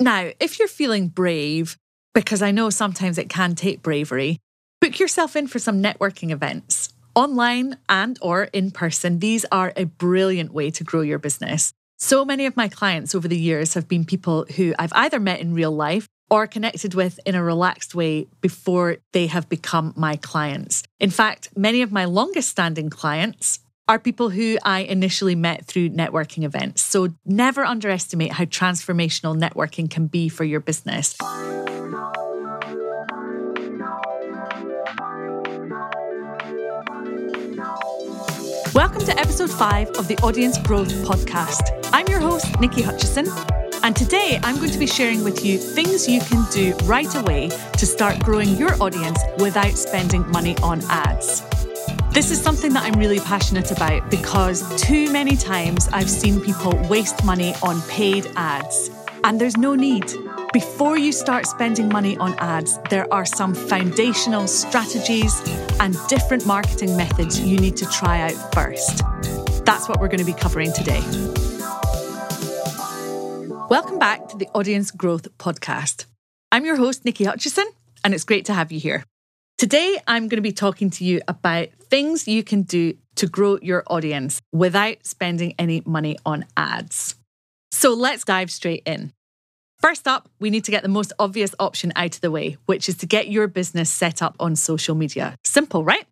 Now, if you're feeling brave, because I know sometimes it can take bravery, book yourself in for some networking events. Online and or in person, these are a brilliant way to grow your business. So many of my clients over the years have been people who I've either met in real life or connected with in a relaxed way before they have become my clients. In fact, many of my longest standing clients are people who I initially met through networking events. So never underestimate how transformational networking can be for your business. Welcome to episode five of the Audience Growth Podcast. I'm your host, Nikki Hutchison, and today I'm going to be sharing with you things you can do right away to start growing your audience without spending money on ads. This is something that I'm really passionate about because too many times I've seen people waste money on paid ads, and there's no need. Before you start spending money on ads, there are some foundational strategies and different marketing methods you need to try out first. That's what we're going to be covering today. Welcome back to the Audience Growth Podcast. I'm your host, Nikki Hutchison, and it's great to have you here. Today, I'm going to be talking to you about things you can do to grow your audience without spending any money on ads. So let's dive straight in. First up, we need to get the most obvious option out of the way, which is to get your business set up on social media. Simple, right?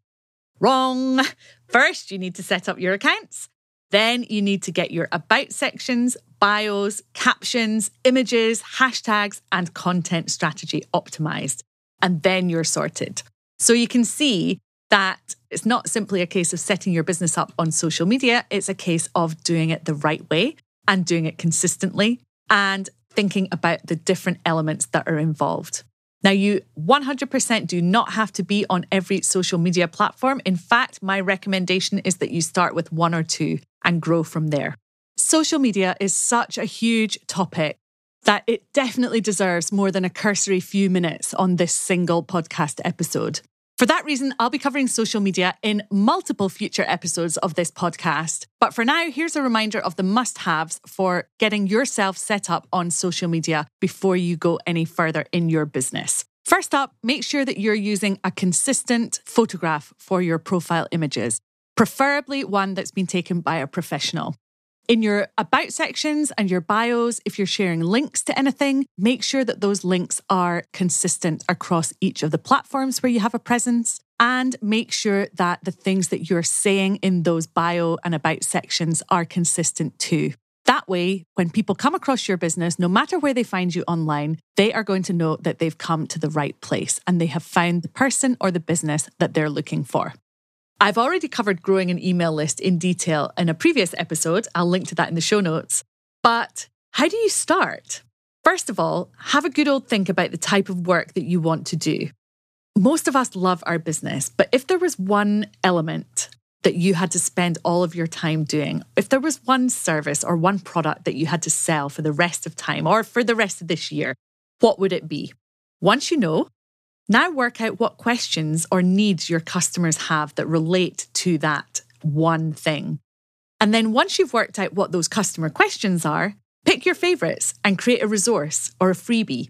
Wrong. First, you need to set up your accounts. Then you need to get your about sections, bios, captions, images, hashtags, and content strategy optimized. And then you're sorted. So you can see that it's not simply a case of setting your business up on social media, it's a case of doing it the right way and doing it consistently and thinking about the different elements that are involved. Now, you 100% do not have to be on every social media platform. In fact, my recommendation is that you start with one or two and grow from there. Social media is such a huge topic that it definitely deserves more than a cursory few minutes on this single podcast episode. For that reason, I'll be covering social media in multiple future episodes of this podcast. But for now, here's a reminder of the must haves for getting yourself set up on social media before you go any further in your business. First up, make sure that you're using a consistent photograph for your profile images, preferably one that's been taken by a professional. In your about sections and your bios, if you're sharing links to anything, make sure that those links are consistent across each of the platforms where you have a presence. And make sure that the things that you're saying in those bio and about sections are consistent too. That way, when people come across your business, no matter where they find you online, they are going to know that they've come to the right place and they have found the person or the business that they're looking for. I've already covered growing an email list in detail in a previous episode. I'll link to that in the show notes. But how do you start? First of all, have a good old think about the type of work that you want to do. Most of us love our business, but if there was one element that you had to spend all of your time doing, if there was one service or one product that you had to sell for the rest of time or for the rest of this year, what would it be? Once you know, now work out what questions or needs your customers have that relate to that one thing. And then once you've worked out what those customer questions are, pick your favorites and create a resource or a freebie.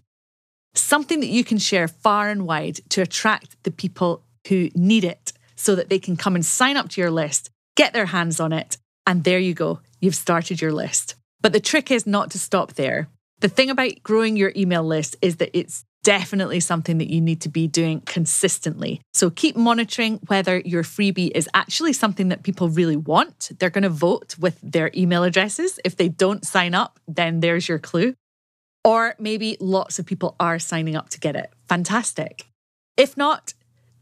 Something that you can share far and wide to attract the people who need it so that they can come and sign up to your list, get their hands on it, and there you go. You've started your list. But the trick is not to stop there. The thing about growing your email list is that it's definitely something that you need to be doing consistently. So keep monitoring whether your freebie is actually something that people really want. They're going to vote with their email addresses. If they don't sign up, then there's your clue. Or maybe lots of people are signing up to get it. Fantastic. If not,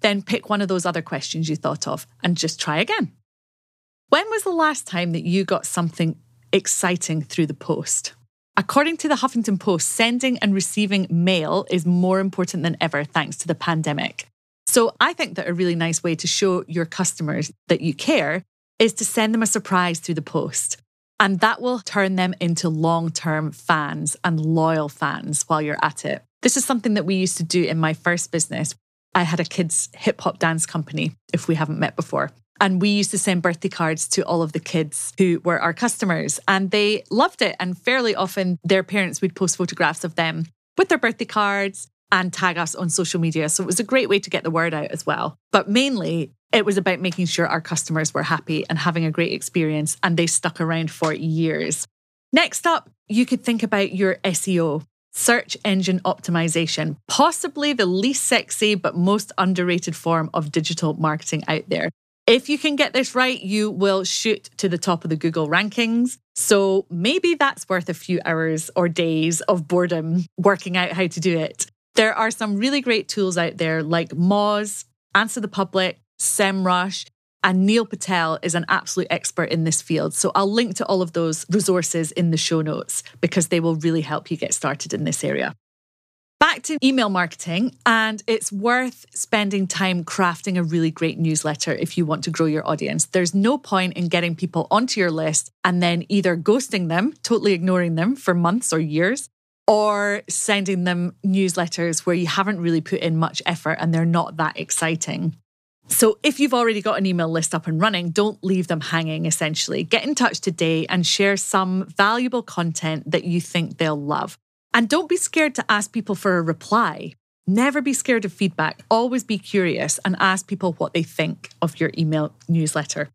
then pick one of those other questions you thought of and just try again. When was the last time that you got something exciting through the post? According to the Huffington Post, sending and receiving mail is more important than ever thanks to the pandemic. So I think that a really nice way to show your customers that you care is to send them a surprise through the post. And that will turn them into long term fans and loyal fans while you're at it. This is something that we used to do in my first business. I had a kids' hip hop dance company, if we haven't met before. And we used to send birthday cards to all of the kids who were our customers, and they loved it. And fairly often, their parents would post photographs of them with their birthday cards and tag us on social media. So it was a great way to get the word out as well. But mainly, it was about making sure our customers were happy and having a great experience, and they stuck around for years. Next up, you could think about your SEO, search engine optimization, possibly the least sexy but most underrated form of digital marketing out there. If you can get this right, you will shoot to the top of the Google rankings. So maybe that's worth a few hours or days of boredom working out how to do it. There are some really great tools out there like Moz, Answer the Public, SEMrush, and Neil Patel is an absolute expert in this field. So I'll link to all of those resources in the show notes because they will really help you get started in this area. Back to email marketing, and it's worth spending time crafting a really great newsletter if you want to grow your audience. There's no point in getting people onto your list and then either ghosting them, totally ignoring them for months or years, or sending them newsletters where you haven't really put in much effort and they're not that exciting. So, if you've already got an email list up and running, don't leave them hanging essentially. Get in touch today and share some valuable content that you think they'll love. And don't be scared to ask people for a reply. Never be scared of feedback. Always be curious and ask people what they think of your email newsletter.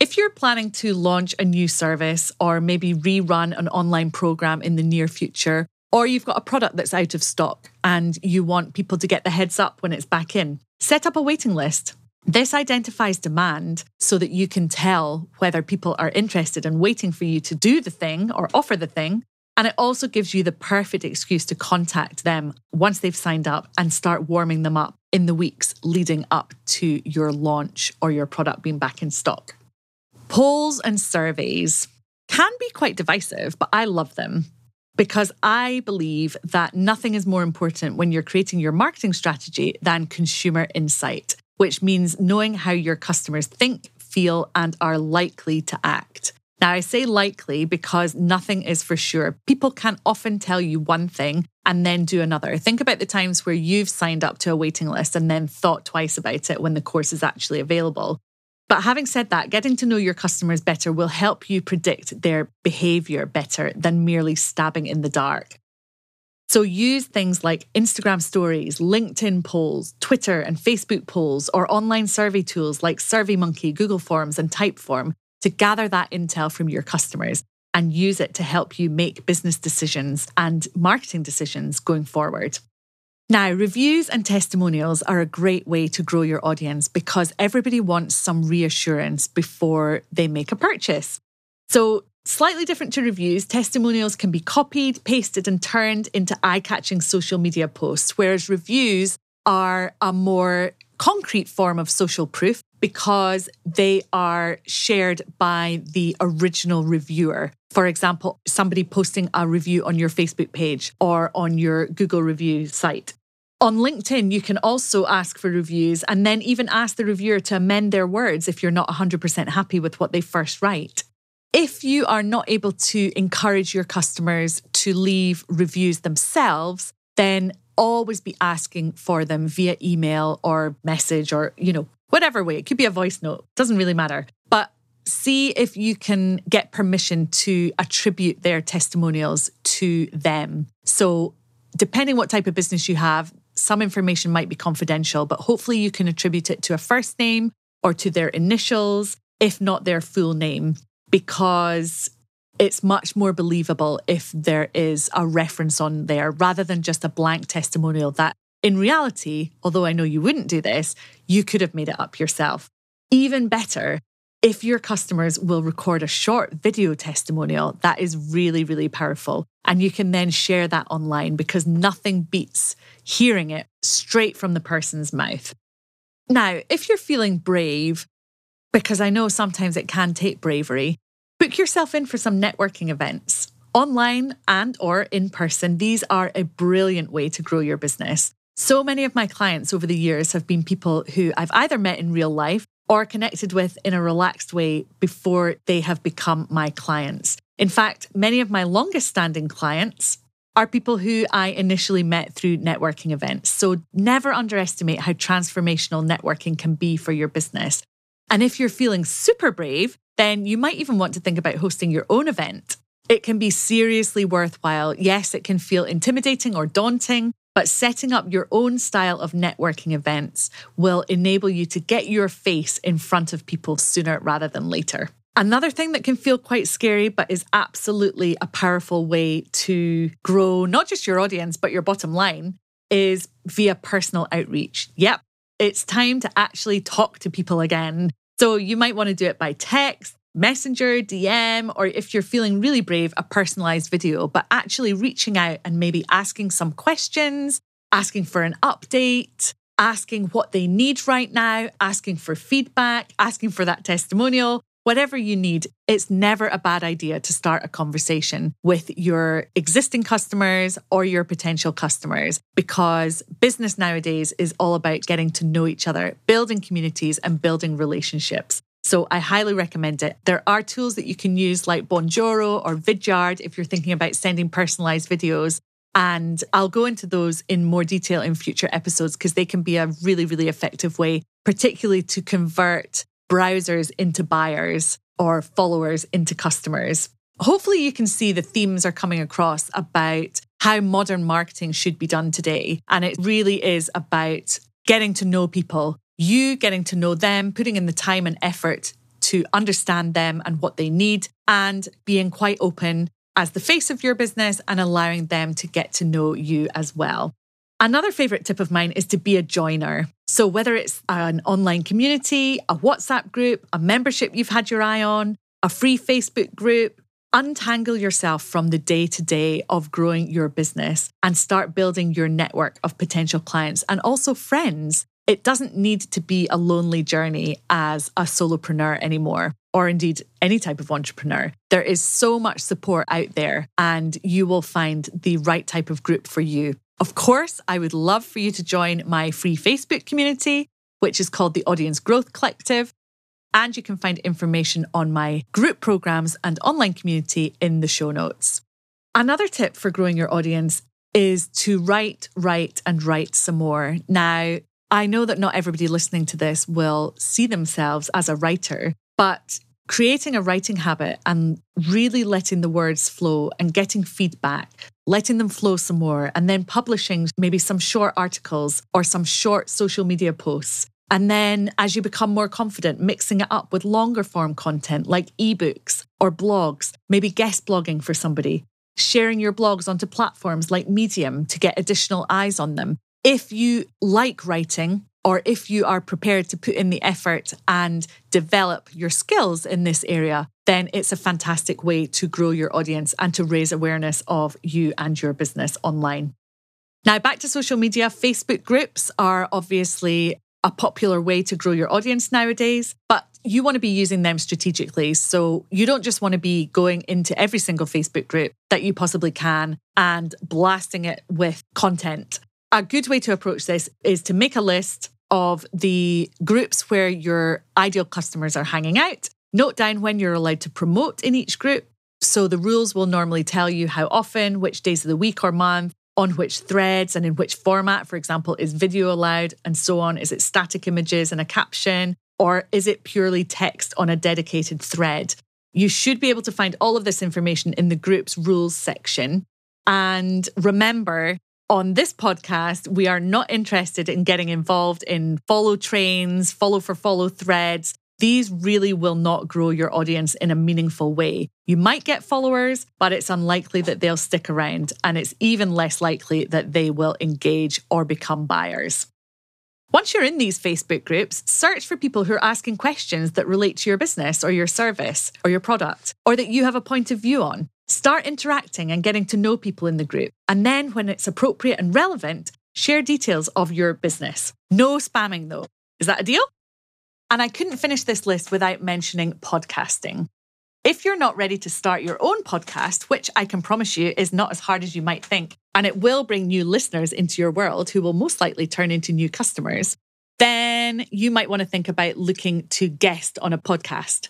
If you're planning to launch a new service or maybe rerun an online program in the near future, or you've got a product that's out of stock and you want people to get the heads up when it's back in, set up a waiting list. This identifies demand so that you can tell whether people are interested and waiting for you to do the thing or offer the thing. And it also gives you the perfect excuse to contact them once they've signed up and start warming them up in the weeks leading up to your launch or your product being back in stock. Polls and surveys can be quite divisive, but I love them because I believe that nothing is more important when you're creating your marketing strategy than consumer insight, which means knowing how your customers think, feel, and are likely to act. Now, I say likely because nothing is for sure. People can often tell you one thing and then do another. Think about the times where you've signed up to a waiting list and then thought twice about it when the course is actually available. But having said that, getting to know your customers better will help you predict their behavior better than merely stabbing in the dark. So use things like Instagram stories, LinkedIn polls, Twitter and Facebook polls, or online survey tools like SurveyMonkey, Google Forms, and Typeform to gather that intel from your customers and use it to help you make business decisions and marketing decisions going forward. Now, reviews and testimonials are a great way to grow your audience because everybody wants some reassurance before they make a purchase. So, slightly different to reviews, testimonials can be copied, pasted, and turned into eye catching social media posts, whereas reviews are a more concrete form of social proof because they are shared by the original reviewer. For example, somebody posting a review on your Facebook page or on your Google review site. On LinkedIn, you can also ask for reviews and then even ask the reviewer to amend their words if you're not 100% happy with what they first write. If you are not able to encourage your customers to leave reviews themselves, then always be asking for them via email or message or, you know, whatever way. It could be a voice note, doesn't really matter. But see if you can get permission to attribute their testimonials to them. So, depending what type of business you have, some information might be confidential, but hopefully you can attribute it to a first name or to their initials, if not their full name, because it's much more believable if there is a reference on there rather than just a blank testimonial that in reality, although I know you wouldn't do this, you could have made it up yourself. Even better, if your customers will record a short video testimonial, that is really, really powerful. And you can then share that online because nothing beats hearing it straight from the person's mouth. Now, if you're feeling brave, because I know sometimes it can take bravery, book yourself in for some networking events. Online and or in person, these are a brilliant way to grow your business. So many of my clients over the years have been people who I've either met in real life or connected with in a relaxed way before they have become my clients. In fact, many of my longest standing clients are people who I initially met through networking events. So never underestimate how transformational networking can be for your business. And if you're feeling super brave, then you might even want to think about hosting your own event. It can be seriously worthwhile. Yes, it can feel intimidating or daunting, but setting up your own style of networking events will enable you to get your face in front of people sooner rather than later. Another thing that can feel quite scary, but is absolutely a powerful way to grow not just your audience, but your bottom line is via personal outreach. Yep, it's time to actually talk to people again. So you might want to do it by text, messenger, DM, or if you're feeling really brave, a personalized video, but actually reaching out and maybe asking some questions, asking for an update, asking what they need right now, asking for feedback, asking for that testimonial. Whatever you need, it's never a bad idea to start a conversation with your existing customers or your potential customers because business nowadays is all about getting to know each other, building communities, and building relationships. So I highly recommend it. There are tools that you can use like Bonjoro or Vidyard if you're thinking about sending personalized videos. And I'll go into those in more detail in future episodes because they can be a really, really effective way, particularly to convert browsers into buyers or followers into customers. Hopefully, you can see the themes are coming across about how modern marketing should be done today. And it really is about getting to know people, you getting to know them, putting in the time and effort to understand them and what they need, and being quite open as the face of your business and allowing them to get to know you as well. Another favorite tip of mine is to be a joiner. So, whether it's an online community, a WhatsApp group, a membership you've had your eye on, a free Facebook group, untangle yourself from the day to day of growing your business and start building your network of potential clients and also friends it doesn't need to be a lonely journey as a solopreneur anymore, or indeed any type of entrepreneur. There is so much support out there, and you will find the right type of group for you. Of course, I would love for you to join my free Facebook community, which is called the Audience Growth Collective. And you can find information on my group programs and online community in the show notes. Another tip for growing your audience is to write, write, and write some more. Now, I know that not everybody listening to this will see themselves as a writer, but creating a writing habit and really letting the words flow and getting feedback, letting them flow some more, and then publishing maybe some short articles or some short social media posts. And then as you become more confident, mixing it up with longer form content like ebooks or blogs, maybe guest blogging for somebody, sharing your blogs onto platforms like Medium to get additional eyes on them, if you like writing, or if you are prepared to put in the effort and develop your skills in this area, then it's a fantastic way to grow your audience and to raise awareness of you and your business online. Now, back to social media, Facebook groups are obviously a popular way to grow your audience nowadays, but you want to be using them strategically. So you don't just want to be going into every single Facebook group that you possibly can and blasting it with content a good way to approach this is to make a list of the groups where your ideal customers are hanging out. Note down when you're allowed to promote in each group. So the rules will normally tell you how often, which days of the week or month, on which threads and in which format. For example, is video allowed and so on? Is it static images and a caption? Or is it purely text on a dedicated thread? You should be able to find all of this information in the group's rules section. And remember, on this podcast, we are not interested in getting involved in follow trains, follow for follow threads. These really will not grow your audience in a meaningful way. You might get followers, but it's unlikely that they'll stick around, and it's even less likely that they will engage or become buyers. Once you're in these Facebook groups, search for people who are asking questions that relate to your business or your service or your product, or that you have a point of view on. Start interacting and getting to know people in the group. And then, when it's appropriate and relevant, share details of your business. No spamming, though. Is that a deal? And I couldn't finish this list without mentioning podcasting. If you're not ready to start your own podcast, which I can promise you is not as hard as you might think, and it will bring new listeners into your world who will most likely turn into new customers, then you might want to think about looking to guest on a podcast.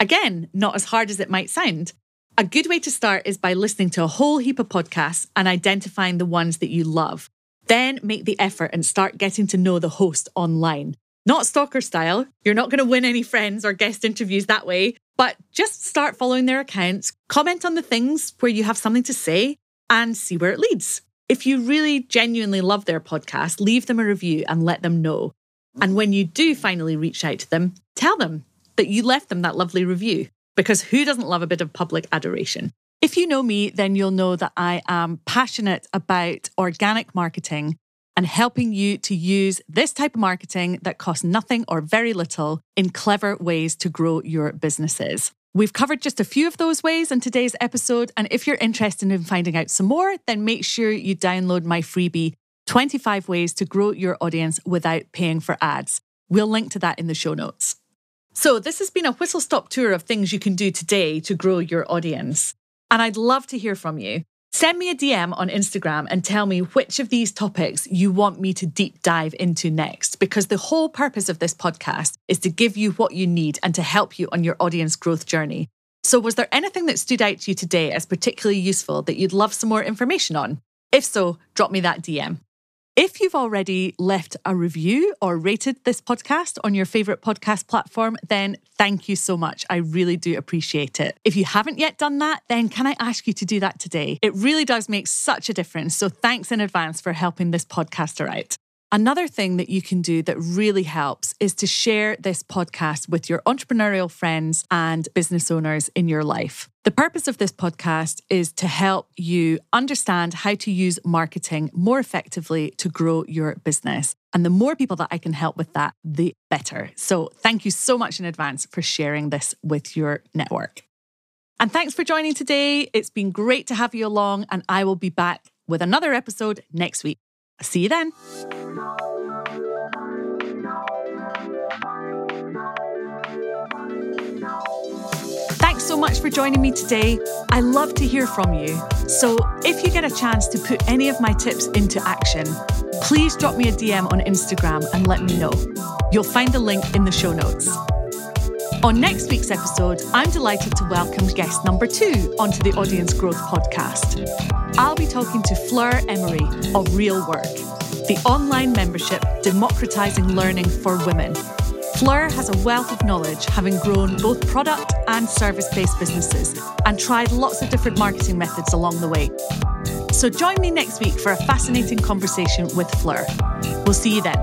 Again, not as hard as it might sound. A good way to start is by listening to a whole heap of podcasts and identifying the ones that you love. Then make the effort and start getting to know the host online. Not stalker style. You're not going to win any friends or guest interviews that way, but just start following their accounts, comment on the things where you have something to say, and see where it leads. If you really genuinely love their podcast, leave them a review and let them know. And when you do finally reach out to them, tell them that you left them that lovely review, because who doesn't love a bit of public adoration? If you know me, then you'll know that I am passionate about organic marketing and helping you to use this type of marketing that costs nothing or very little in clever ways to grow your businesses. We've covered just a few of those ways in today's episode. And if you're interested in finding out some more, then make sure you download my freebie 25 Ways to Grow Your Audience Without Paying for Ads. We'll link to that in the show notes. So, this has been a whistle stop tour of things you can do today to grow your audience. And I'd love to hear from you. Send me a DM on Instagram and tell me which of these topics you want me to deep dive into next, because the whole purpose of this podcast is to give you what you need and to help you on your audience growth journey. So, was there anything that stood out to you today as particularly useful that you'd love some more information on? If so, drop me that DM. If you've already left a review or rated this podcast on your favorite podcast platform, then thank you so much. I really do appreciate it. If you haven't yet done that, then can I ask you to do that today? It really does make such a difference. So thanks in advance for helping this podcaster out. Another thing that you can do that really helps is to share this podcast with your entrepreneurial friends and business owners in your life. The purpose of this podcast is to help you understand how to use marketing more effectively to grow your business. And the more people that I can help with that, the better. So, thank you so much in advance for sharing this with your network. And thanks for joining today. It's been great to have you along, and I will be back with another episode next week. See you then. So much for joining me today. I love to hear from you. So, if you get a chance to put any of my tips into action, please drop me a DM on Instagram and let me know. You'll find the link in the show notes. On next week's episode, I'm delighted to welcome guest number two onto the Audience Growth Podcast. I'll be talking to Fleur Emery of Real Work, the online membership democratizing learning for women. Fleur has a wealth of knowledge, having grown both product and service based businesses and tried lots of different marketing methods along the way. So join me next week for a fascinating conversation with Fleur. We'll see you then.